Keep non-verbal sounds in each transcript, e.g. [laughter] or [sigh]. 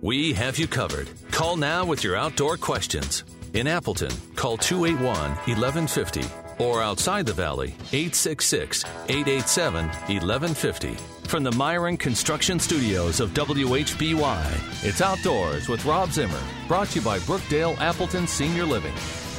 we have you covered. Call now with your outdoor questions. In Appleton, call 281 1150 or outside the valley, 866 887 1150. From the Miron Construction Studios of WHBY, it's Outdoors with Rob Zimmer, brought to you by Brookdale Appleton Senior Living.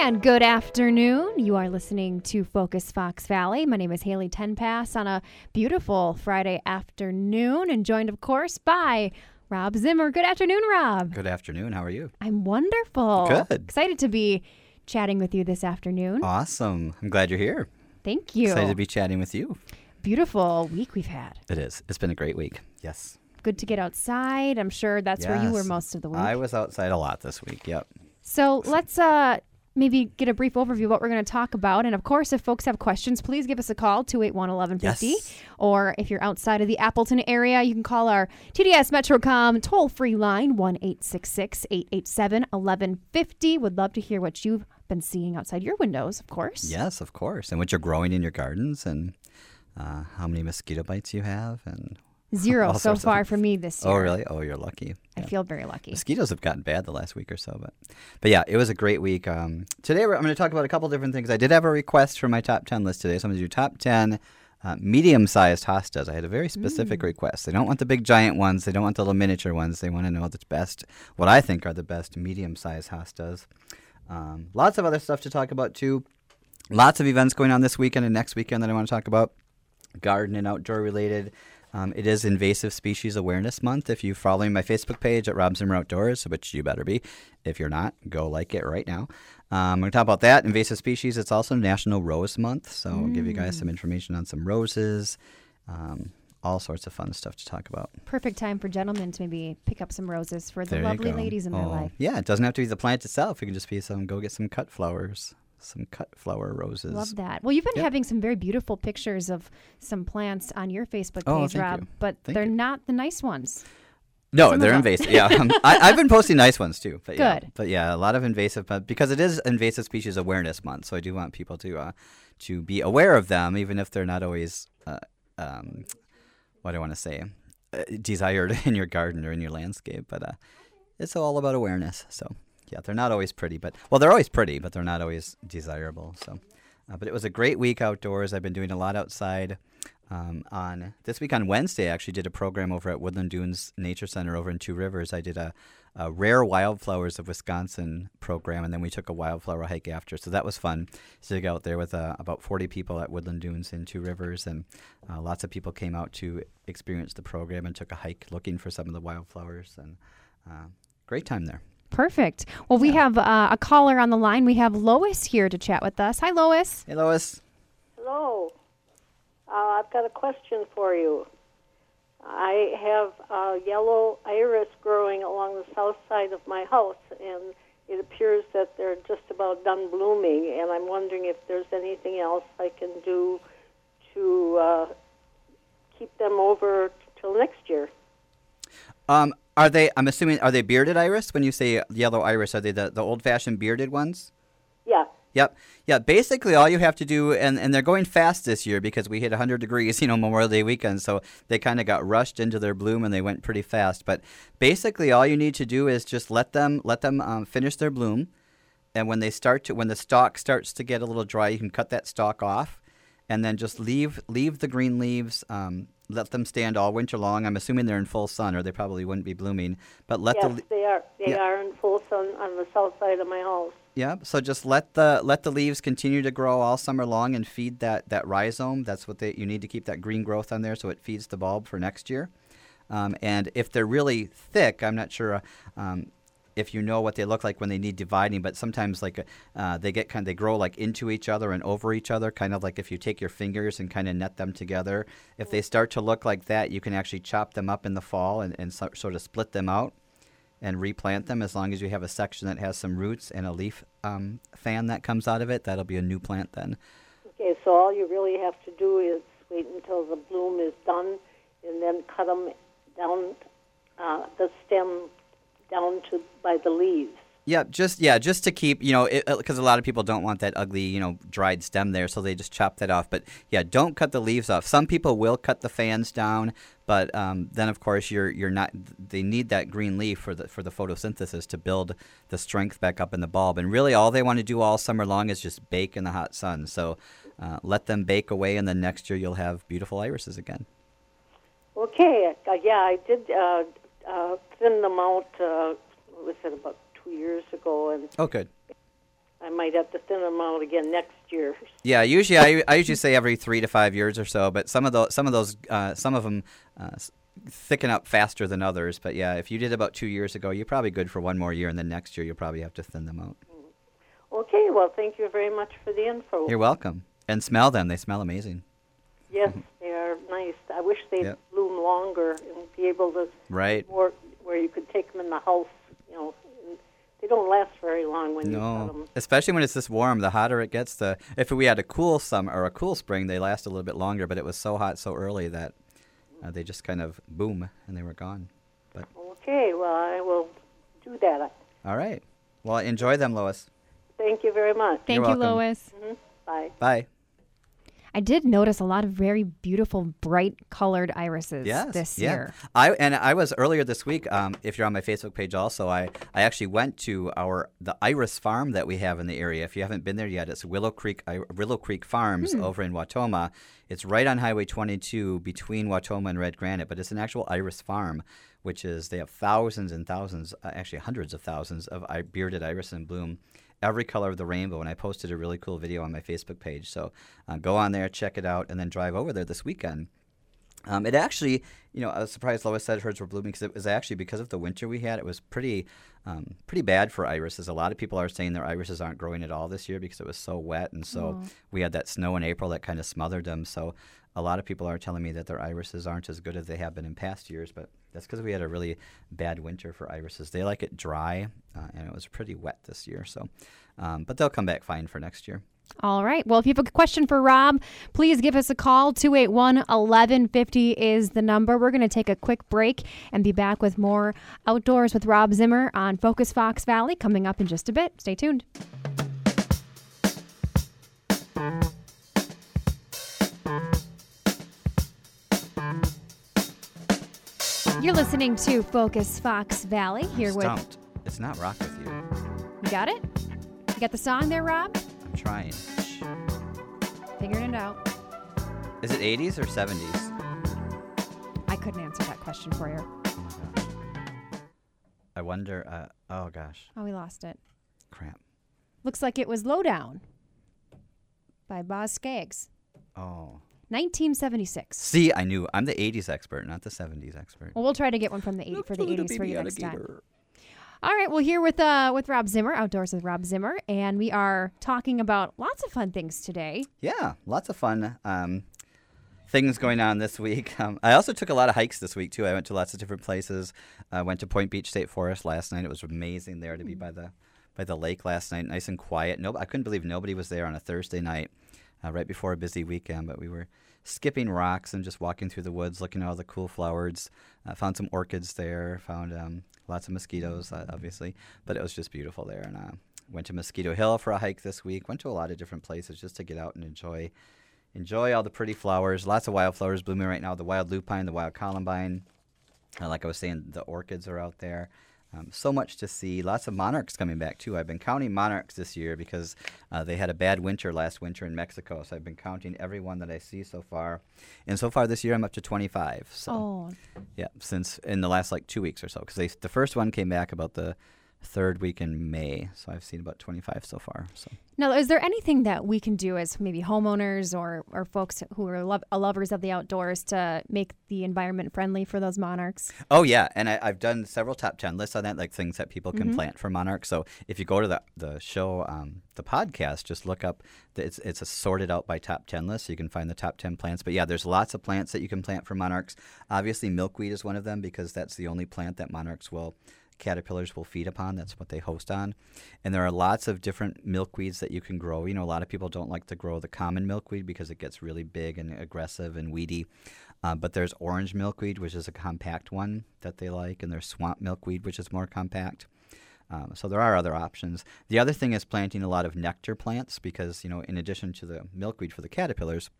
And good afternoon. You are listening to Focus Fox Valley. My name is Haley Tenpass on a beautiful Friday afternoon, and joined, of course, by Rob Zimmer. Good afternoon, Rob. Good afternoon. How are you? I'm wonderful. Good. Excited to be chatting with you this afternoon. Awesome. I'm glad you're here. Thank you. Excited to be chatting with you. Beautiful week we've had. It is. It's been a great week. Yes. Good to get outside. I'm sure that's where you were most of the week. I was outside a lot this week. Yep. So let's uh, maybe get a brief overview of what we're going to talk about. And of course, if folks have questions, please give us a call, 281 1150. Yes. Or if you're outside of the Appleton area, you can call our TDS Metrocom toll free line, 1 866 887 1150. Would love to hear what you've been seeing outside your windows, of course. Yes, of course. And what you're growing in your gardens and uh, how many mosquito bites you have and Zero so far for me this year. Oh, really? Oh, you're lucky. I Yeah. feel very lucky. Mosquitoes have gotten bad the last week or so, but but yeah, it was a great week. Um, today we're, I'm going to talk about a couple different things. I did have a request for my top ten list today, so I'm going to do top ten uh, medium-sized hostas. I had a very specific request. They don't want the big giant ones. They don't want the little miniature ones. They want to know the best, what I think are the best medium-sized hostas. Um, lots of other stuff to talk about too. Lots of events going on this weekend and next weekend that I want to talk about garden and outdoor related. Um, it is Invasive Species Awareness Month. If you're following my Facebook page at Rob Zimmer Outdoors, which you better be, if you're not, go like it right now. Um, we're going to talk about that. Invasive species. It's also National Rose Month, so I'll give you guys some information on some roses, um, all sorts of fun stuff to talk about. Perfect time for gentlemen to maybe pick up some roses for the There lovely ladies in their Oh, life. Yeah, it doesn't have to be the plant itself. It can just be some. Go get some cut flowers, some cut flower roses. Love that. Well, you've been Yep. having some very beautiful pictures of some plants on your Facebook Oh, page, thank Rob, you. but Thank they're you. not the nice ones. No, Some they're invasive. Yeah, um, [laughs] I, I've been posting nice ones too. But Yeah, Good. but yeah, a lot of invasive, but because it is Invasive Species Awareness Month, so I do want people to uh, to be aware of them, even if they're not always, uh, um, what do I want to say, uh, desired [laughs] in your garden or in your landscape. But uh, it's all about awareness. So yeah, they're not always pretty, but well, they're always pretty, but they're not always desirable. So, uh, but it was a great week outdoors. I've been doing a lot outside. Um, on this week on Wednesday, I actually did a program over at Woodland Dunes Nature Center over in Two Rivers. I did a, a rare wildflowers of Wisconsin program, and then we took a wildflower hike after. So that was fun to go out there with uh, about 40 people at Woodland Dunes in Two Rivers, and uh, lots of people came out to experience the program and took a hike looking for some of the wildflowers, and uh, great time there. Perfect. Well, we have uh, a caller on the line. We have Lois here to chat with us. Hi, Lois. Hey, Lois. Hello. Uh, I've got a question for you. I have a yellow iris growing along the south side of my house, and it appears that they're just about done blooming. And I'm wondering if there's anything else I can do to uh, keep them over till next year. Um, are they? I'm assuming are they bearded iris? When you say yellow iris, are they the, the old fashioned bearded ones? Yeah. Yep. Yeah. Basically, all you have to do, and, and they're going fast this year because we hit 100 degrees, you know, Memorial Day weekend. So they kind of got rushed into their bloom and they went pretty fast. But basically, all you need to do is just let them let them um, finish their bloom, and when they start to when the stalk starts to get a little dry, you can cut that stalk off, and then just leave leave the green leaves. Um, let them stand all winter long. I'm assuming they're in full sun, or they probably wouldn't be blooming. But let yes, the they are. They yeah. are in full sun on the south side of my house. Yeah, so just let the let the leaves continue to grow all summer long and feed that that rhizome. That's what they you need to keep that green growth on there so it feeds the bulb for next year. Um, and if they're really thick, I'm not sure. Uh, um, if you know what they look like when they need dividing. But sometimes like uh, they get kind, of, they grow like into each other and over each other, kind of like if you take your fingers and kind of net them together. If they start to look like that, you can actually chop them up in the fall and, and so, sort of split them out and replant them. As long as you have a section that has some roots and a leaf um, fan that comes out of it, that'll be a new plant then. Okay, so all you really have to do is wait until the bloom is done, and then cut them down uh, the stem down to by the leaves. Yeah, just yeah, just to keep you know, because a lot of people don't want that ugly you know dried stem there, so they just chop that off. But yeah, don't cut the leaves off. Some people will cut the fans down, but um, then of course you're you're not. They need that green leaf for the for the photosynthesis to build the strength back up in the bulb. And really, all they want to do all summer long is just bake in the hot sun. So uh, let them bake away, and then next year you'll have beautiful irises again. Okay, uh, yeah, I did uh, uh, thin them out. Uh, was it about two years ago? And oh, good. I might have to thin them out again next year. Yeah, usually I, I usually say every three to five years or so, but some of those some of those uh, some of them uh, thicken up faster than others. But yeah, if you did about two years ago, you're probably good for one more year, and then next year you'll probably have to thin them out. Okay, well, thank you very much for the info. You're welcome. And smell them; they smell amazing. Yes, [laughs] are nice. I wish they'd Yep. bloom longer and be able to Right. more where you could take them in the house. You know, they don't last very long when you cut No, them. especially when it's this warm. The hotter it gets, the if we had a cool summer or a cool spring, they last a little bit longer. But it was so hot so early that uh, they just kind of boom and they were gone. But Okay, well, I will do that. all right, well enjoy them, Lois. Thank you very much. Thank You're you, welcome. Lois. Bye. Bye. I did notice a lot of very beautiful, bright colored irises Yes, this yeah. year. I and I was earlier this week. Um, if you're on my Facebook page, also, I I actually went to our the iris farm that we have in the area. If you haven't been there yet, it's Willow Creek I- Willow Creek Farms over in Wautoma. It's right on Highway 22 between Wautoma and Redgranite, but it's an actual iris farm, which is they have thousands and thousands, uh, actually hundreds of thousands of bearded iris in bloom. Every color of the rainbow, and I posted a really cool video on my Facebook page. So uh, go on there, check it out, and then drive over there this weekend. Um, it actually, you know, I was surprised Lois said hers were blooming because it was actually because of the winter we had. It was pretty, um, pretty bad for irises. A lot of people are saying their irises aren't growing at all this year because it was so wet, and so we had that snow in April that kind of smothered them. So a lot of people are telling me that their irises aren't as good as they have been in past years, but that's because we had a really bad winter for irises. They like it dry, uh, and it was pretty wet this year. So, um, but they'll come back fine for next year. All right. Well, if you have a question for Rob, please give us a call. 281 1150 is the number. We're going to take a quick break and be back with more Outdoors with Rob Zimmer on Focus Fox Valley coming up in just a bit. Stay tuned. You're listening to Focus Fox Valley here with. Stumped. It's not rock with you. You got it? You got the song there, Rob? I'm trying. Shh. Figuring it out. Is it 80s or 70s? I couldn't answer that question for you. I wonder. Uh, oh gosh, Oh, we lost it. crap. Looks like it was Lowdown by Boz Skaggs. Oh, 1976. see, I knew. I'm the 80s expert, not the 70s expert. Well, we'll try to get one from the 80 for the 80s for you next time. All right, well, here with uh with Rob Zimmer, outdoors with Rob Zimmer, and we are talking about lots of fun things today. Yeah, lots of fun um, things going on this week. [laughs] Um, I also took a lot of hikes this week too. I went to lots of different places. I went to Point Beach State Forest last night. It was amazing there to be by the by the lake last night, nice and quiet. No, I couldn't believe nobody was there on a Thursday night, uh, right before a busy weekend. But we were skipping rocks and just walking through the woods, looking at all the cool flowers. Uh, found some orchids there. Found um, lots of mosquitoes, uh, obviously, but it was just beautiful there. And uh, went to Mosquito Hill for a hike this week. Went to a lot of different places just to get out and enjoy enjoy all the pretty flowers. Lots of wildflowers blooming right now. The wild lupine, the wild columbine. Uh, like I was saying, the orchids are out there. Um, so much to see. Lots of monarchs coming back too. I've been counting monarchs this year because uh, they had a bad winter last winter in Mexico. So I've been counting every one that I see so far. And so far this year, I'm up to 25. So Oh, yeah, since in the last like two weeks or so, because the first one came back about the third week in May. So I've seen about 25 so far. So Now, is there anything that we can do as maybe homeowners or, or folks who are lo- lovers of the outdoors to make the environment friendly for those monarchs? Oh yeah, and I, I've done several top ten lists on that, like things that people can plant for monarchs. So if you go to the the show, um, the podcast, just look up. The, it's it's a sorted out by top ten list, so you can find the top ten plants. But yeah, there's lots of plants that you can plant for monarchs. Obviously, milkweed is one of them because that's the only plant that monarchs will caterpillars will feed upon. That's what they host on. And there are lots of different milkweeds that you can grow. You know, a lot of people don't like to grow the common milkweed because it gets really big and aggressive and weedy. Uh, but there's orange milkweed, which is a compact one that they like, and there's swamp milkweed, which is more compact. Um, so there are other options. The other thing is planting a lot of nectar plants because, you know, in addition to the milkweed for the caterpillars,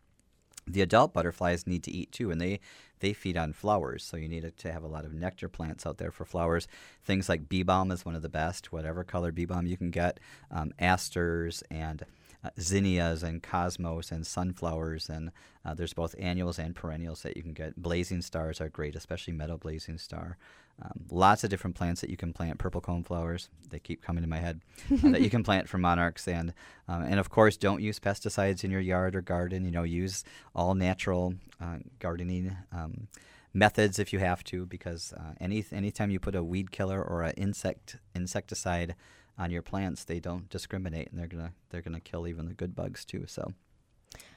the adult butterflies need to eat too, and they they feed on flowers. So you need to have a lot of nectar plants out there for flowers. Things like bee balm is one of the best, whatever color bee balm you can get. Um, asters and uh, zinnias and cosmos and sunflowers, and uh, there's both annuals and perennials that you can get. Blazing stars are great, especially meadow blazing star. Um, lots of different plants that you can plant. Purple cone flowers, they keep coming to my head, uh, that you can [laughs] plant for monarchs. And, um, and of course, don't use pesticides in your yard or garden. You know, use all natural uh, gardening um, methods if you have to, because uh, any anytime you put a weed killer or an insect insecticide on your plants, they don't discriminate, and they're gonna they're gonna kill even the good bugs too. So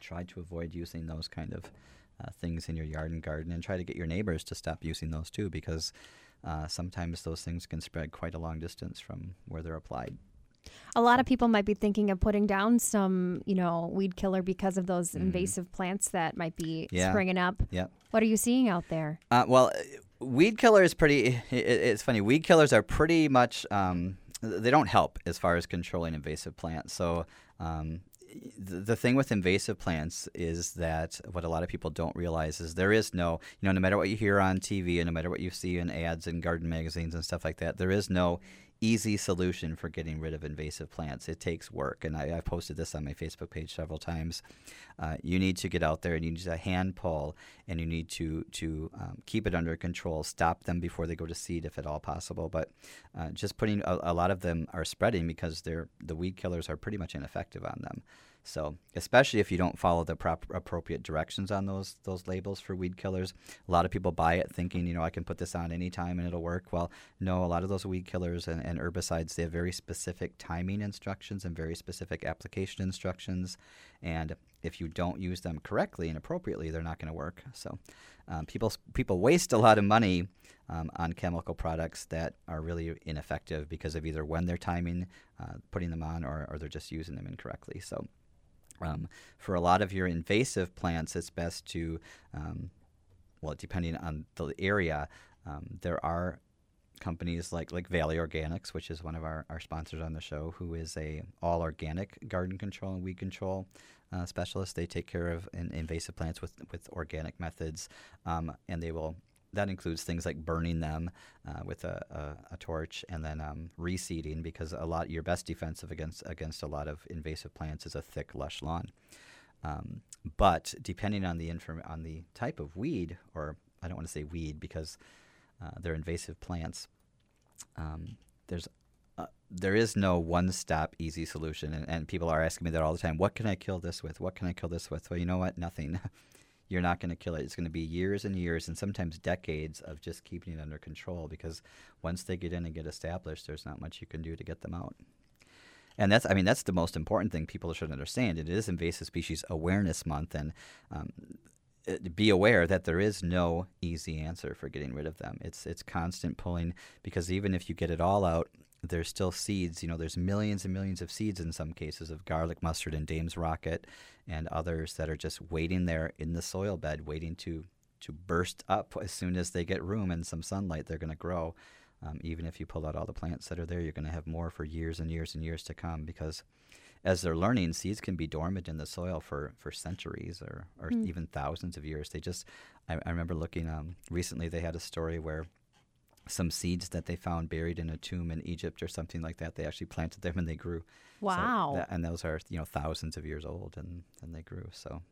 try to avoid using those kind of uh, things in your yard and garden, and try to get your neighbors to stop using those too, because uh, sometimes those things can spread quite a long distance from where they're applied. A lot of people might be thinking of putting down some, you know, weed killer because of those invasive plants that might be Yeah. springing up. Yep. What are you seeing out there? Uh, well, weed killer is pretty. [laughs] It, it's funny. Weed killers are pretty much. Um, they don't help as far as controlling invasive plants. So. Um, the, thing with invasive plants is that what a lot of people don't realize is there is no, you know, no matter what you hear on TV and no matter what you see in ads and garden magazines and stuff like that, there is no easy solution for getting rid of invasive plants. It takes work, and I, I've posted this on my Facebook page several times. Uh, you need to get out there and you need to hand pull, and you need to to um, keep it under control. Stop them before they go to seed, if at all possible. But uh, just putting a, a lot of them are spreading because they're the weed killers are pretty much ineffective on them. So, especially if you don't follow the prop- appropriate directions on those those labels for weed killers, a lot of people buy it thinking, you know, I can put this on anytime and it'll work. Well, no, a lot of those weed killers and, and herbicides they have very specific timing instructions and very specific application instructions, and if you don't use them correctly and appropriately, they're not going to work. So, um, people people waste a lot of money um, on chemical products that are really ineffective because of either when they're timing, uh, putting them on, or, or they're just using them incorrectly. So. Um, for a lot of your invasive plants, it's best to, um, well, depending on the area, um, there are companies like like Valley Organics, which is one of our, our sponsors on the show, who is a all organic garden control and weed control uh, specialist. They take care of in, invasive plants with with organic methods, um, and they will. That includes things like burning them uh, with a, a, a torch and then um, reseeding because a lot your best defensive against against a lot of invasive plants is a thick lush lawn. Um, but depending on the inform- on the type of weed, or I don't want to say weed because uh, they're invasive plants, um, there's uh, there is no one-stop easy solution, and, and people are asking me that all the time. What can I kill this with? What can I kill this with? Well, you know what? Nothing. [laughs] You're not going to kill it. It's going to be years and years, and sometimes decades of just keeping it under control. Because once they get in and get established, there's not much you can do to get them out. And that's, I mean, that's the most important thing people should understand. It is Invasive Species Awareness Month, and um, be aware that there is no easy answer for getting rid of them. It's it's constant pulling because even if you get it all out, there's still seeds. You know, there's millions and millions of seeds in some cases of garlic mustard and Dame's rocket and others that are just waiting there in the soil bed, waiting to to burst up as soon as they get room and some sunlight. They're going to grow. Um, even if you pull out all the plants that are there, you're going to have more for years and years and years to come because as they're learning, seeds can be dormant in the soil for, for centuries or, or even thousands of years. They just, I, I remember looking um, recently, they had a story where some seeds that they found buried in a tomb in Egypt or something like that, they actually planted them and they grew. So Wow. that- and those are, you know, thousands of years old and, and they grew. So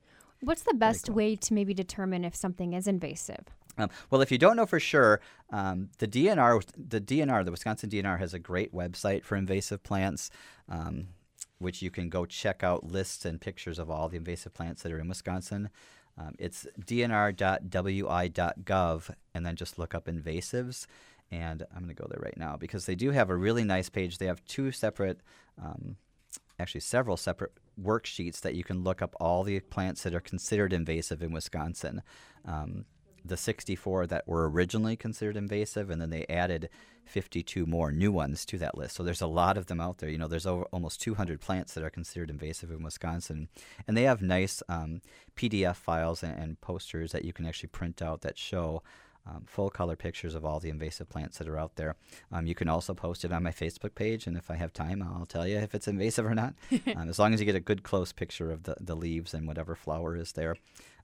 What's the best cool. way to maybe determine if something is invasive? Um, well, if you don't know for sure, um, the DNR, the DNR, the Wisconsin DNR, has a great website for invasive plants, um, which you can go check out lists and pictures of all the invasive plants that are in Wisconsin. Um, it's dnr.wi.gov, and then just look up invasives. And I'm going to go there right now because they do have a really nice page. They have two separate, um, actually several separate worksheets that you can look up all the plants that are considered invasive in Wisconsin. Um, the 64 that were originally considered invasive, and then they added 52 more new ones to that list. So there's a lot of them out there. You know, there's over almost 200 plants that are considered invasive in Wisconsin, and they have nice um, PDF files and, and, posters that you can actually print out that show. Um, full color pictures of all the invasive plants that are out there. Um, you can also post it on my Facebook page, and if I have time, I'll tell you if it's invasive or not. [laughs] Um, as long as you get a good close picture of the, the leaves and whatever flower is there.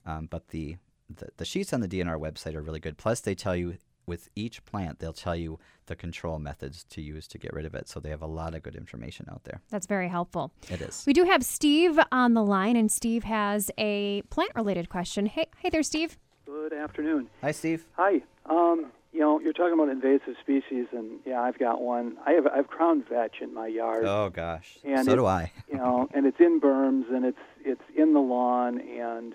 Um, but the the, the sheets on the DNR website are really good. Plus, they tell you with each plant, they'll tell you the control methods to use to get rid of it. So they have a lot of good information out there. That's very helpful. It is. We do have Steve on the line, and Steve has a plant related question. Hey, hey there, Steve. Good afternoon. Hi, Steve. Hi. Um, you know, you're talking about invasive species, and yeah, I've got one. I have I have crown vetch in my yard. Oh gosh, and so do I. you know, and it's in berms, and it's it's in the lawn, and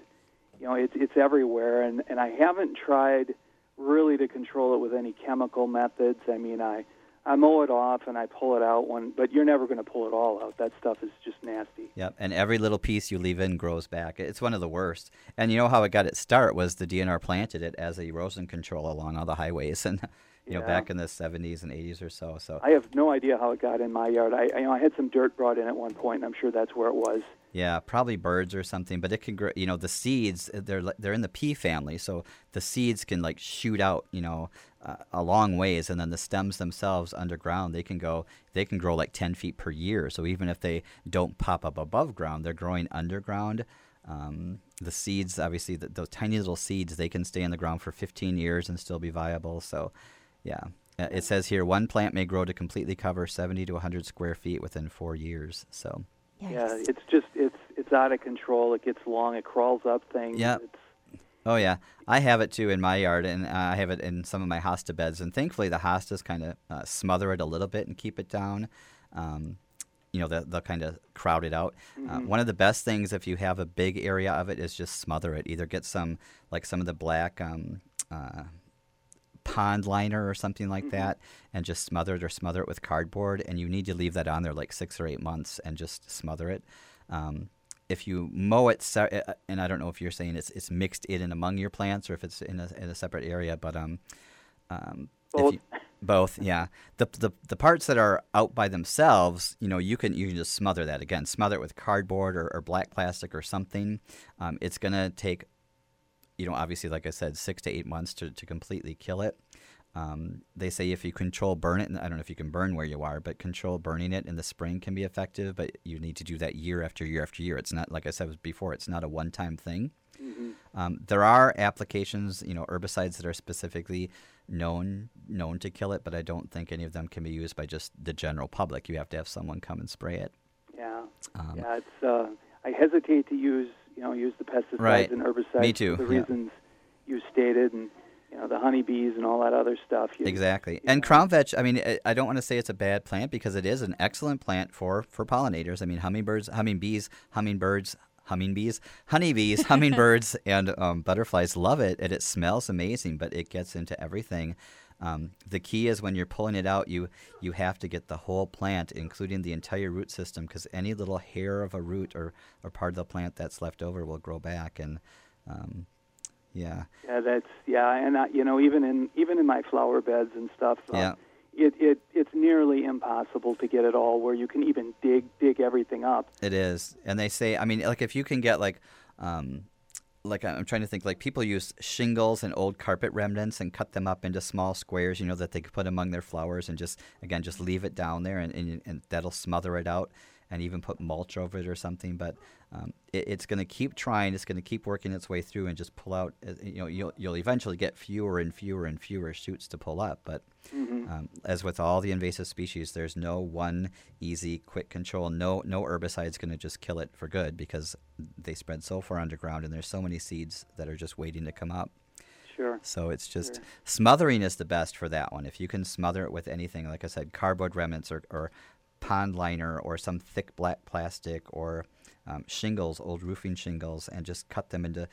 you know, it's it's everywhere, and and I haven't tried really to control it with any chemical methods. I mean, I I mow it off and I pull it out when, but you're never going to pull it all out. That stuff is just nasty. Yep, and every little piece you leave in grows back. It's one of the worst. And you know how it got its start was the DNR planted it as a erosion control along all the highways, [laughs] and you Yeah. know back in the 70s and 80s or so. So I have no idea how it got in my yard. I, I you know I had some dirt brought in at one point, and I'm sure that's where it was. Yeah, probably birds or something. But it can grow. You know, the seeds they're they're in the pea family, so the seeds can like shoot out. You know, uh, a long ways, and then the stems themselves underground they can go. They can grow like ten feet per year. So even if they don't pop up above ground, they're growing underground. Um, the seeds, obviously, the, those tiny little seeds, they can stay in the ground for 15 years and still be viable. So, yeah. Uh, It says here one plant may grow to completely cover 70 to 100 square feet within four years. So, Yeah, it's just it's it's out of control. It gets long. It crawls up things. It's, Oh yeah, I have it too in my yard, and uh, I have it in some of my hosta beds. And thankfully, the hostas kind of uh, smother it a little bit and keep it down. Um, you know, they'll, they'll kind of crowd it out. Uh, one of the best things if you have a big area of it is just smother it. Either get some like some of the black um, uh, pond liner or something like that, and just smother it or smother it with cardboard. And you need to leave that on there like six or eight months and just smother it. Um, if you mow it, uh, and I don't know if you're saying it's it's mixed in and among your plants or if it's in a, in a separate area, but um, um, Both. you- both, yeah. The, the the parts that are out by themselves, you know, you can you can just smother that again, smother it with cardboard or, or black plastic or something. Um, it's gonna take, you know, obviously, like I said, six to eight months to, to completely kill it. Um, they say if you control burn it, and I don't know if you can burn where you are, but control burning it in the spring can be effective. But you need to do that year after year after year. It's not like I said before. It's not a one-time thing. Um, there are applications, you know, herbicides that are specifically known known to kill it, but I don't think any of them can be used by just the general public. You have to have someone come and spray it. yeah, Um, yeah. It's uh, I hesitate to use you know use the pesticides Right. and herbicides Me too, for the yeah. reasons you stated, and you know the honeybees and all that other stuff. You, Exactly. And crown vetch, I mean, I- I don't want to say it's a bad plant because it is an excellent plant for, for pollinators. I mean, hummingbirds, hummingbees, hummingbirds, hummingbees, honeybees, [laughs] hummingbirds, and um, butterflies love it, and it smells amazing, but it gets into everything. Um, the key is when you're pulling it out, you you have to get the whole plant, including the entire root system, because any little hair of a root or, or part of the plant that's left over will grow back. And um, yeah, Yeah, that's yeah, and uh, you know even in even in my flower beds and stuff. Uh, Yeah. It, it it's nearly impossible to get it all where you can even dig dig everything up. It is, and they say, I mean, like if you can get like, um, like I'm trying to think, like people use shingles and old carpet remnants and cut them up into small squares, you know, that they could put among their flowers and just again just leave it down there, and, and, and that'll smother it out, and even put mulch over it or something. But um, it, it's going to keep trying, it's going to keep working its way through, and just pull out. uh, You know, you'll you'll eventually get fewer and fewer and fewer shoots to pull up, but. Um, as with all the invasive species, there's no one easy, quick control. No, no herbicide is going to just kill it for good because they spread so far underground, and there's so many seeds that are just waiting to come up. Sure. So it's just sure. smothering is the best for that one. If you can smother it with anything, like I said, cardboard remnants or, or pond liner or some thick black plastic or um, shingles, old roofing shingles, and just cut them into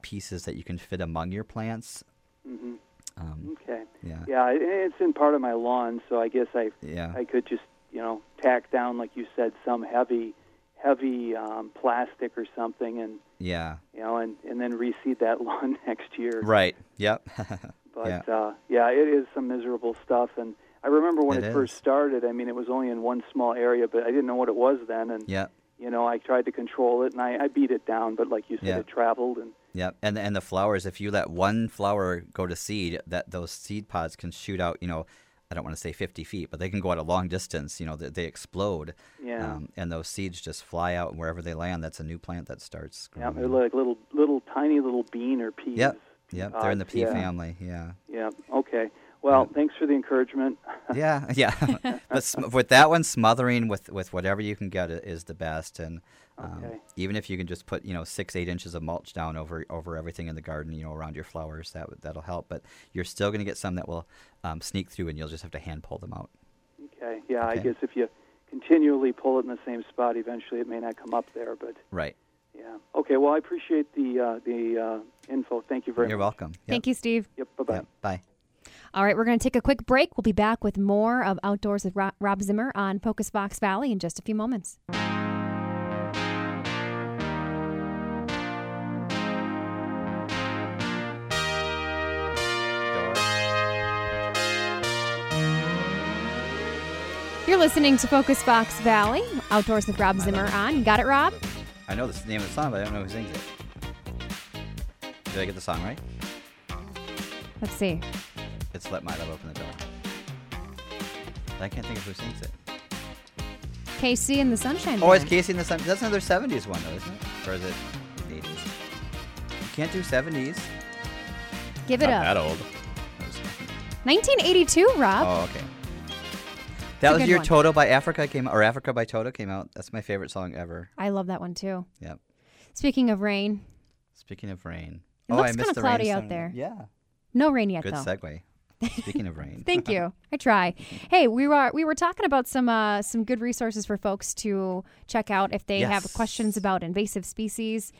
pieces that you can fit among your plants. Mm-hmm. Um, okay. Yeah. Yeah, it's in part of my lawn, so I guess I yeah. I could just you know tack down, like you said, some heavy heavy um, plastic or something, and yeah, you know, and and then reseed that [laughs] lawn next year. Right. Yep. [laughs] but yeah. Uh, yeah, it is some miserable stuff, and I remember when it, it first started. I mean, it was only in one small area, but I didn't know what it was then, and yeah. you know, I tried to control it, and I, I beat it down, but like you said, it traveled and. Yep, and and the flowers. If you let one flower go to seed, that those seed pods can shoot out. You know, I don't want to say 50 feet, but they can go out a long distance. You know, they, they explode. Yeah. Um, and those seeds just fly out, and wherever they land, that's a new plant that starts. Growing. Yeah, they're like little, little tiny little bean or peas. Yep. Yep. They're in the pea yeah. family. Yeah. Yeah. Okay. Well, thanks for the encouragement. [laughs] yeah, yeah. [laughs] but sm- with that one, smothering with, with whatever you can get is the best. And um, okay. even if you can just put you know six eight inches of mulch down over over everything in the garden, you know around your flowers, that that'll help. But you're still going to get some that will um, sneak through, and you'll just have to hand pull them out. Okay. Yeah. Okay. I guess if you continually pull it in the same spot, eventually it may not come up there. But right. Yeah. Okay. Well, I appreciate the uh, the uh, info. Thank you very You're much. You're welcome. Yep. Thank you, Steve. Yep. Bye bye. Yep. Bye. All right, we're going to take a quick break. We'll be back with more of Outdoors with Rob Zimmer on Focus Fox Valley in just a few moments. You're listening to Focus Fox Valley, Outdoors with Rob Zimmer on. Got it, Rob? I know the name of the song, but I don't know who sings it. Did I get the song right? Let's see. It's Let My Love Open the Door. I can't think of who sings it. KC and the Sunshine Oh, it's KC and the Sunshine. That's another 70s one, though, isn't it? Or is it 80s? You can't do 70s. Give it Not up. that old. 1982, Rob. Oh, okay. That was your one. Toto by Africa came or Africa by Toto came out. That's my favorite song ever. I love that one too. Yep. Speaking of rain. Speaking of rain. It oh, looks I missed kind of the cloudy rain out there. Yeah. No rain yet Good though. segue. Speaking of rain. [laughs] Thank you. I try. Hey, we were we were talking about some uh, some good resources for folks to check out if they Yes. have questions about invasive species.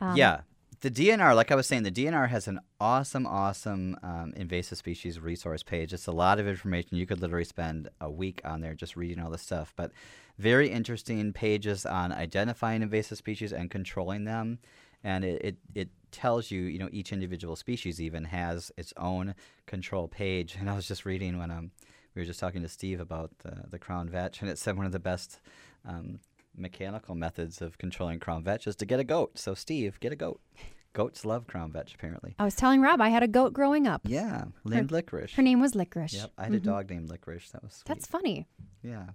Um, yeah. The DNR, like I was saying, the DNR has an awesome, awesome um, invasive species resource page. It's a lot of information. You could literally spend a week on there just reading all this stuff. But very interesting pages on identifying invasive species and controlling them. And it, it, it tells you, you know, each individual species even has its own control page. And I was just reading when um, we were just talking to Steve about the, the crown vetch, and it said one of the best um, mechanical methods of controlling crown vetch is to get a goat. So, Steve, get a goat. Goats love crown vetch, apparently. I was telling Rob I had a goat growing up. Yeah, named Licorice. Her name was Licorice. Yep, I had a Mhm. dog named Licorice. That was sweet. That's funny. Yeah.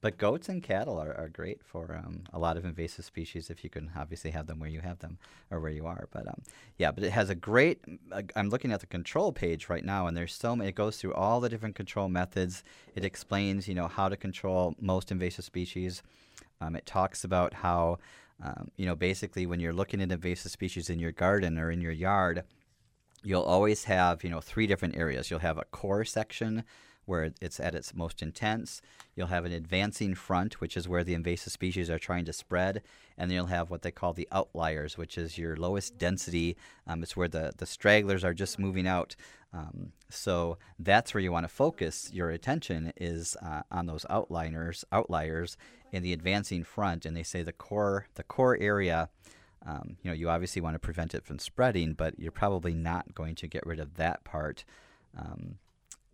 But goats and cattle are, are great for um, a lot of invasive species if you can obviously have them where you have them or where you are. But um, yeah, but it has a great. Uh, I'm looking at the control page right now, and there's so many. It goes through all the different control methods. It explains, you know, how to control most invasive species. Um, it talks about how, um, you know, basically when you're looking at invasive species in your garden or in your yard, you'll always have you know three different areas you'll have a core section where it's at its most intense. You'll have an advancing front which is where the invasive species are trying to spread. And then you'll have what they call the outliers which is your lowest density. Um, it's where the, the stragglers are just moving out. Um, so that's where you want to focus your attention is uh, on those outliners outliers in the advancing front. And they say the core the core area um, you know, you obviously want to prevent it from spreading, but you're probably not going to get rid of that part. Um,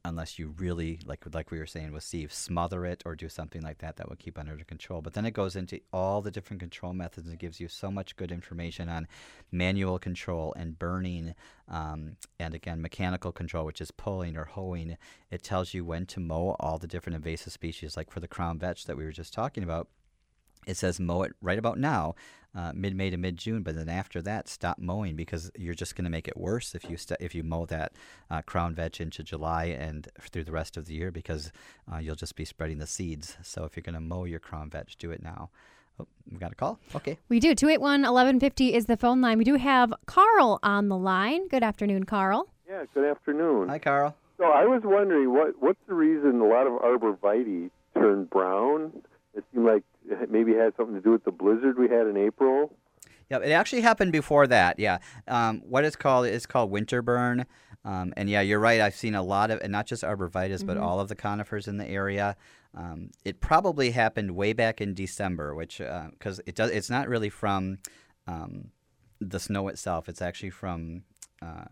unless you really, like like we were saying with Steve, smother it or do something like that that will keep under control. But then it goes into all the different control methods and gives you so much good information on manual control and burning, um, and again mechanical control, which is pulling or hoeing. It tells you when to mow all the different invasive species, like for the crown vetch that we were just talking about it says mow it right about now, uh, mid May to mid June. But then after that, stop mowing because you're just going to make it worse if you st- if you mow that uh, crown vetch into July and through the rest of the year because uh, you'll just be spreading the seeds. So if you're going to mow your crown vetch, do it now. Oh, we got a call. Okay. We do. 281 1150 is the phone line. We do have Carl on the line. Good afternoon, Carl. Yeah, good afternoon. Hi, Carl. So I was wondering what what's the reason a lot of arborvitae turn brown? It seemed like it maybe had something to do with the blizzard we had in April. Yeah, it actually happened before that. Yeah, um, what it's called is called winter burn. Um, and yeah, you're right. I've seen a lot of, and not just arborvitae, but all of the conifers in the area. Um, it probably happened way back in December, which because it does, it's not really from um, the snow itself. It's actually from uh,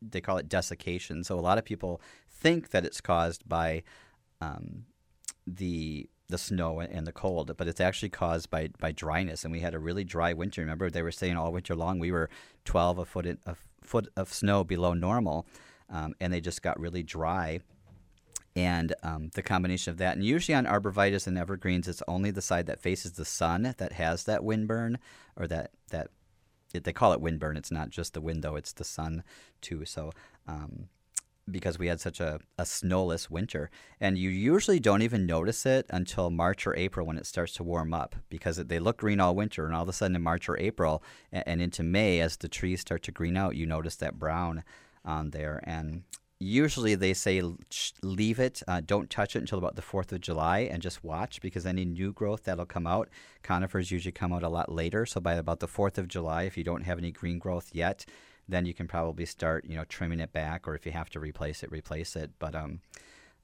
they call it desiccation. So a lot of people think that it's caused by um, the the snow and the cold, but it's actually caused by, by dryness. And we had a really dry winter. Remember, they were saying all winter long we were 12 a foot in, a foot of snow below normal, um, and they just got really dry. And um, the combination of that, and usually on arborvitae and evergreens, it's only the side that faces the sun that has that wind burn, or that that it, they call it wind burn. It's not just the wind though; it's the sun too. So um, because we had such a, a snowless winter. And you usually don't even notice it until March or April when it starts to warm up because they look green all winter. And all of a sudden in March or April and, and into May, as the trees start to green out, you notice that brown on there. And usually they say leave it, uh, don't touch it until about the 4th of July and just watch because any new growth that'll come out, conifers usually come out a lot later. So by about the 4th of July, if you don't have any green growth yet, then you can probably start, you know, trimming it back, or if you have to replace it, replace it. But um,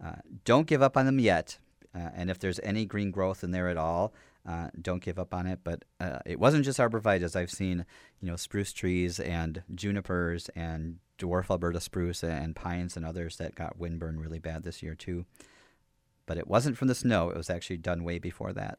uh, don't give up on them yet. Uh, and if there's any green growth in there at all, uh, don't give up on it. But uh, it wasn't just arborvitae. I've seen, you know, spruce trees and junipers and dwarf Alberta spruce and pines and others that got windburn really bad this year too. But it wasn't from the snow. It was actually done way before that.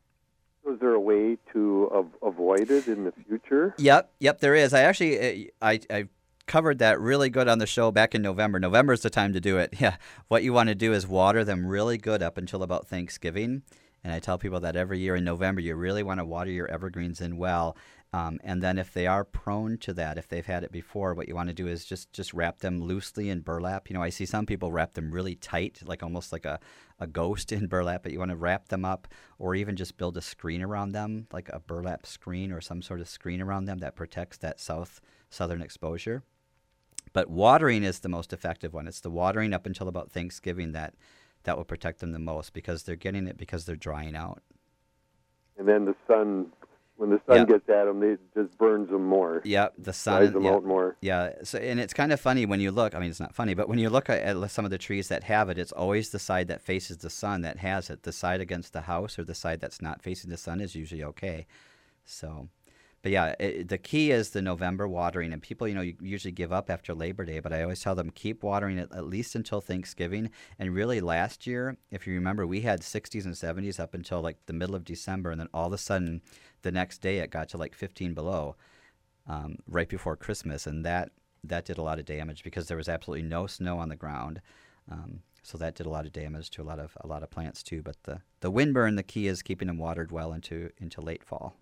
Was there a way to av- avoid it in the future? Yep, yep, there is. I actually, uh, I, I covered that really good on the show back in November. November is the time to do it. [laughs] Yeah, what you want to do is water them really good up until about Thanksgiving. And I tell people that every year in November, you really want to water your evergreens in well. Um, and then if they are prone to that, if they've had it before, what you want to do is just just wrap them loosely in burlap. You know, I see some people wrap them really tight, like almost like a, a ghost [laughs] in burlap, but you want to wrap them up or even just build a screen around them, like a burlap screen or some sort of screen around them that protects that south southern exposure. But watering is the most effective one. It's the watering up until about Thanksgiving that that will protect them the most because they're getting it because they're drying out. And then the sun, when the sun Yeah. gets at them, it just burns them more. Yeah, the sun. Dries them yeah. out more. Yeah, so and it's kind of funny when you look. I mean, it's not funny, but when you look at some of the trees that have it, it's always the side that faces the sun that has it. The side against the house or the side that's not facing the sun is usually okay. So, but yeah, it, the key is the November watering, and people, you know, usually give up after Labor Day, but I always tell them keep watering it at least until Thanksgiving. And really, last year, if you remember, we had 60s and 70s up until like the middle of December, and then all of a sudden, the next day it got to like 15 below um, right before Christmas, and that that did a lot of damage because there was absolutely no snow on the ground. Um, so that did a lot of damage to a lot of a lot of plants too. But the the windburn, the key is keeping them watered well into into late fall.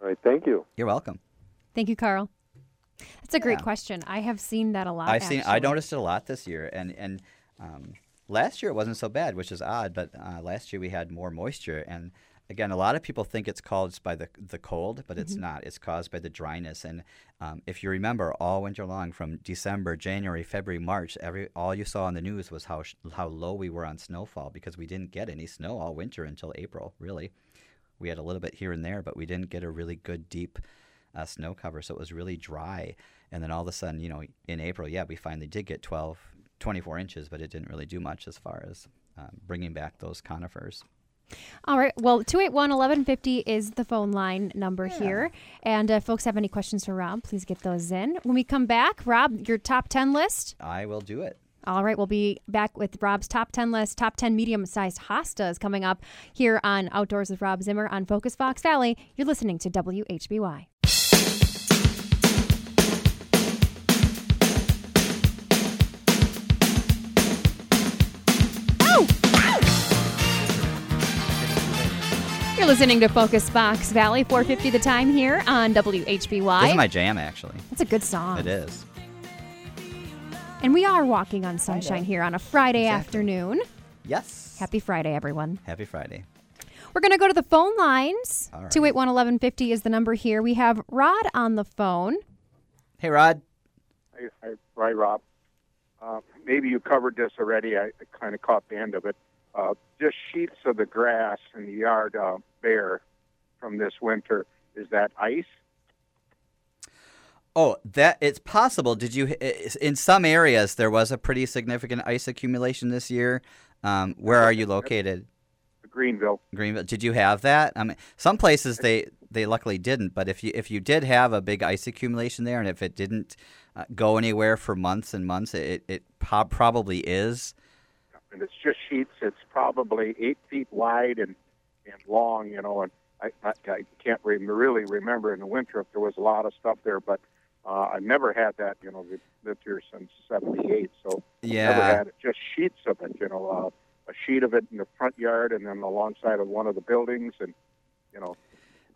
All right, thank you. You're welcome. Thank you, Carl. That's a great Yeah. question. I have seen that a lot. I've seen I noticed it a lot this year, and and um, last year it wasn't so bad, which is odd. But uh, last year we had more moisture, and again, a lot of people think it's caused by the the cold, but it's not. It's caused by the dryness. And um, if you remember, all winter long, from December, January, February, March, every all you saw on the news was how sh- how low we were on snowfall because we didn't get any snow all winter until April. Really, we had a little bit here and there, but we didn't get a really good deep uh, snow cover, so it was really dry. And then all of a sudden, you know, in April, yeah, we finally did get 12, 24 inches, but it didn't really do much as far as um, bringing back those conifers. All right. Well, 281 1150 is the phone line number here. And if folks have any questions for Rob, please get those in. When we come back, Rob, your top 10 list. I will do it. All right, we'll be back with Rob's top 10 list, top 10 medium sized hostas coming up here on Outdoors with Rob Zimmer on Focus Fox Valley. You're listening to WHBY. You're listening to Focus Fox Valley, 450 the time here on WHBY. This is my jam, actually. That's a good song. It is. And we are walking on sunshine here on a Friday Exactly. afternoon. Yes. Happy Friday, everyone. Happy Friday. We're going to go to the phone lines. All right. 281 1150 is the number here. We have Rod on the phone. Hey, Rod. Hi, hi, hi Rob. Uh, maybe you covered this already. I, I kind of caught the end of it. Uh, just sheets of the grass in the yard uh, bare from this winter. Is that ice? Oh, that it's possible. Did you? In some areas, there was a pretty significant ice accumulation this year. Um, where are you located? Greenville. Greenville. Did you have that? I mean, some places they they luckily didn't. But if you if you did have a big ice accumulation there, and if it didn't uh, go anywhere for months and months, it it po- probably is. And it's just sheets. It's probably eight feet wide and and long. You know, and I I, I can't re- really remember in the winter if there was a lot of stuff there, but. Uh, I've never had that, you know, we've lived here since '78, so Yeah. never had it. Just sheets of it, you know, uh, a sheet of it in the front yard, and then alongside of one of the buildings, and you know,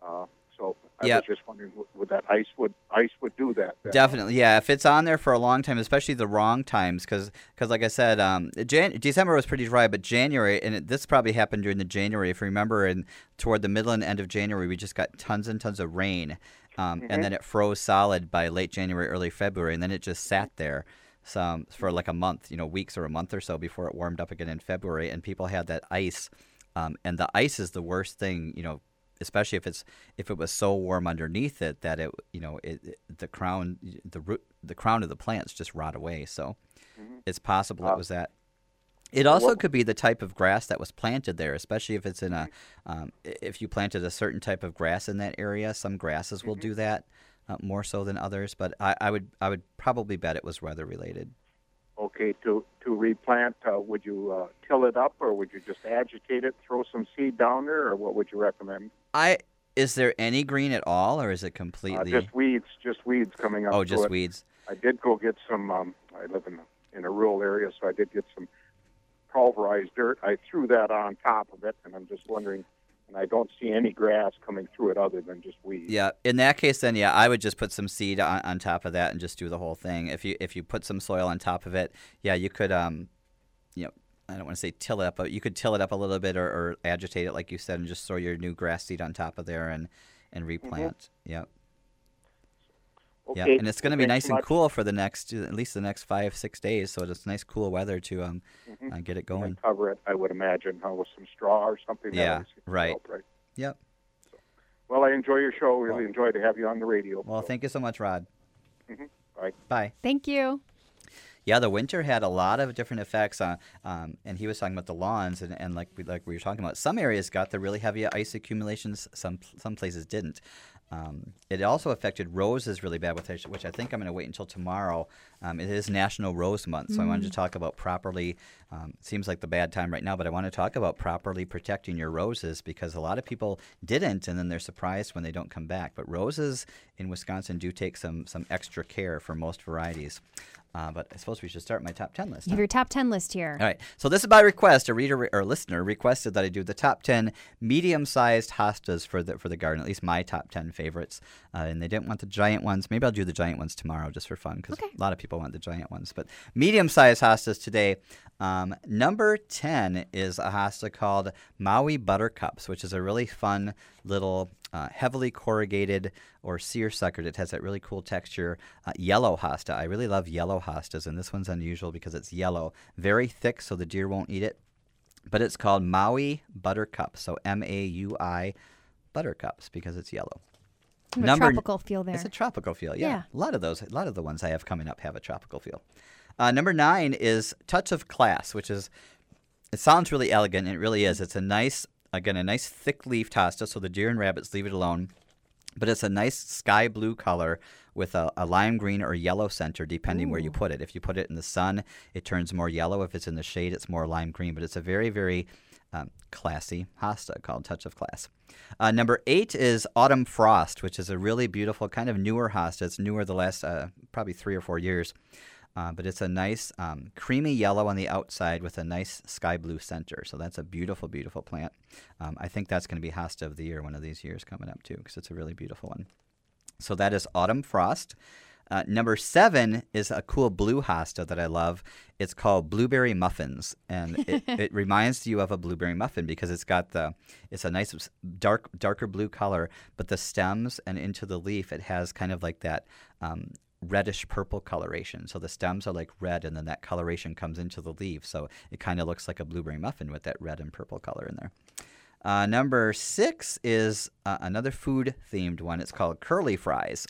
uh, so I Yep. was just wondering, would, that ice would ice would do that? then? Definitely, yeah. If it's on there for a long time, especially the wrong times, because like I said, um, Jan- December was pretty dry, but January, and it, this probably happened during the January. If you remember, and toward the middle and end of January, we just got tons and tons of rain, um, and then it froze solid by late January, early February, and then it just sat there. Some for like a month, you know, weeks or a month or so before it warmed up again in February, and people had that ice, um, and the ice is the worst thing, you know, especially if it's if it was so warm underneath it that it you know it, it- the crown the root the crown of the plants just rot away. So it's possible it was that it also could be the type of grass that was planted there especially if it's in a um, if you planted a certain type of grass in that area some grasses will do that uh, more so than others but I, I would I would probably bet it was weather related Okay, to to replant, uh, would you uh, till it up, or would you just agitate it, throw some seed down there, or what would you recommend? I is there any green at all or is it Uh, completely just weeds, just weeds coming up. oh just weeds I did go get some. Um, I live in in a rural area, so I did get some pulverized dirt. I threw that on top of it, and I'm just wondering. And I don't see any grass coming through it other than just weeds. Yeah, in that case, then yeah, I would just put some seed on, on top of that and just do the whole thing. If you if you put some soil on top of it, yeah, you could um, you know, I don't want to say till it up, but you could till it up a little bit or, or agitate it like you said, and just throw your new grass seed on top of there and and replant. Yep. Yeah, and it's going to be thanks nice and much. cool for the next at least the next five six days. So it's nice cool weather to um Mm-hmm. uh, get it going. And cover it, I would imagine, huh, with some straw or something. Yeah, always right. help, right. Yep. Well, I enjoy your show. Really enjoy to have you on the radio. Well, thank you so much, Rod. Mhm. Bye. Bye. Thank you. Yeah, the winter had a lot of different effects on, um, and he was talking about the lawns, and, and like we like we were talking about, some areas got the really heavy ice accumulations, some some places didn't. Um, it also affected roses really bad, which I, which I think I'm going to wait until tomorrow. Um, it is National Rose Month, so I wanted to talk about properly. Um, seems like the bad time right now, but I want to talk about properly protecting your roses because a lot of people didn't, and then they're surprised when they don't come back. But roses in Wisconsin do take some some extra care for most varieties. Uh, but I suppose we should start my top ten list. You huh? have your top 10 list here. All right. So this is by request. A reader or listener requested that I do the top ten medium-sized hostas for the for the garden. At least my top ten favorites. Uh, and they didn't want the giant ones. Maybe I'll do the giant ones tomorrow just for fun because a lot of people want the giant ones. But medium-sized hostas today. Um, number ten is a hosta called Maui Buttercups, which is a really fun little uh, heavily corrugated or seersuckered. It has that really cool texture. Uh, yellow hosta. I really love yellow hostas, and this one's unusual because it's yellow, very thick, so the deer won't eat it. But it's called Maui Buttercup, so M A U I Buttercups because it's yellow. You have a Number- tropical feel there. It's a tropical feel, yeah. Yeah. A lot of those, a lot of the ones I have coming up have a tropical feel. Uh, number nine is Touch of Class, which is it sounds really elegant, and it really is. It's a nice, again, a nice thick leaf hosta, so the deer and rabbits leave it alone. But it's a nice sky blue color with a, a lime green or yellow center, depending where you put it. If you put it in the sun, it turns more yellow. If it's in the shade, it's more lime green. But it's a very, very um, classy hosta called Touch of Class. Uh, number eight is Autumn Frost, which is a really beautiful, kind of newer hosta. It's newer the last uh, probably three or four years. Uh, but it's a nice um, creamy yellow on the outside with a nice sky blue center. So that's a beautiful, beautiful plant. Um, I think that's going to be Hosta of the Year one of these years coming up too, because it's a really beautiful one. So that is Autumn Frost. Uh, number seven is a cool blue hosta that I love. It's called blueberry muffins, and it, [laughs] it reminds you of a blueberry muffin because it's got the it's a nice dark darker blue color, but the stems and into the leaf it has kind of like that um, reddish purple coloration. So the stems are like red, and then that coloration comes into the leaf, so it kind of looks like a blueberry muffin with that red and purple color in there. Uh, number six is uh, another food themed one. It's called curly fries.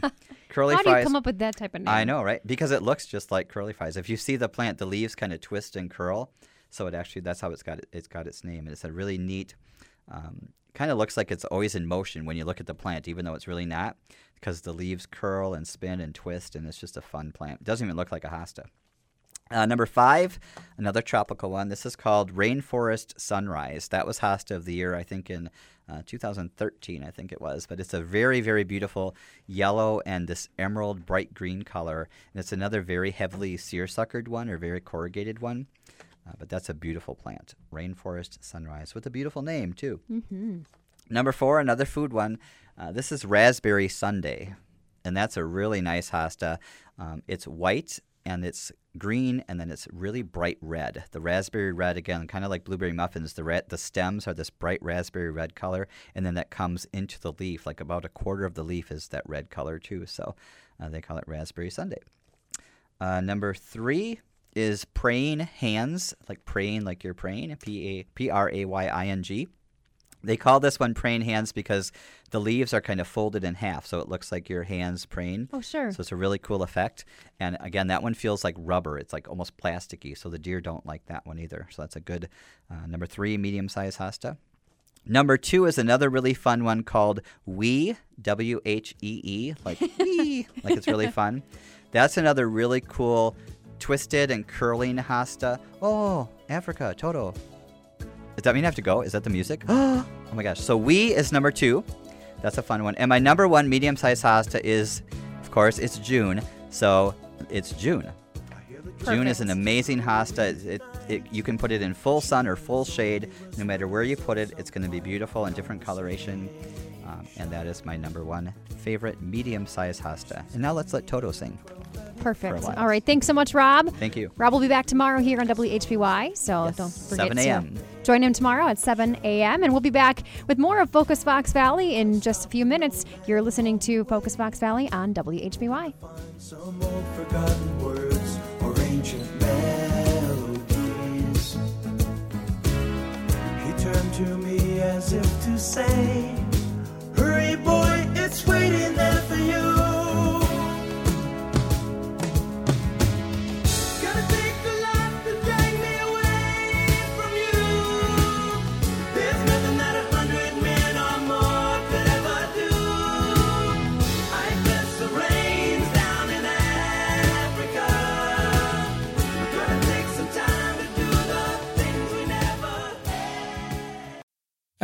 [laughs] curly How do fries. you come up with that type of name? I know, right? Because it looks just like curly fries. If you see the plant, the leaves kind of twist and curl. So it actually that's how it's got it, it's got its name, and it's a really neat. Um, kind of looks like it's always in motion when you look at the plant, even though it's really not, because the leaves curl and spin and twist, and it's just a fun plant. It doesn't even look like a hosta. Uh, number five, another tropical one. This is called Rainforest Sunrise. That was Hosta of the Year, I think, in uh, 2013, I think it was. But it's a very, very beautiful yellow and this emerald bright green color. And it's another very heavily seersuckered one or very corrugated one. Uh, but that's a beautiful plant. Rainforest Sunrise with a beautiful name, too. Mm-hmm. Number four, another food one. Uh, this is Raspberry Sundae, and that's a really nice hosta. Um, it's white and it's green, and then it's really bright red. The raspberry red, again, kind of like blueberry muffins. The red, the stems are this bright raspberry red color, and then that comes into the leaf. Like about a quarter of the leaf is that red color too. So uh, they call it Raspberry Sundae. Uh, number three is praying hands, like praying like you're praying. P A P R A Y I N G. They call this one praying hands because the leaves are kind of folded in half, so it looks like your hands praying. Oh, sure. So it's a really cool effect. And again, that one feels like rubber. It's like almost plasticky, so the deer don't like that one either. So that's a good uh, number three, medium sized hosta. Number two is another really fun one called Whee, W H E E, like [laughs] wee, like it's really fun. That's another really cool twisted and curling hosta. Oh, Africa, Toto. Does that mean I have to go? Is that the music? [gasps] oh my gosh. So we is number two. That's a fun one. And my number one medium sized hosta is, of course, it's June. So it's June. June is an amazing hosta. It, it, it, you can put it in full sun or full shade. No matter where you put it, it's going to be beautiful and different coloration. Um, and that is my number one favorite medium sized hosta. And now let's let Toto sing. Perfect. while. All right. Thanks so much, Rob. Thank you. Rob will be back tomorrow here on WHBY, so don't forget 7 to join him tomorrow at 7 a.m. And we'll be back with more of Focus Fox Valley in just a few minutes. You're listening to Focus Fox Valley on WHBY. Some old forgotten words or ancient melodies. He turned to me as if to say, Hurry, boy, it's waiting there for you.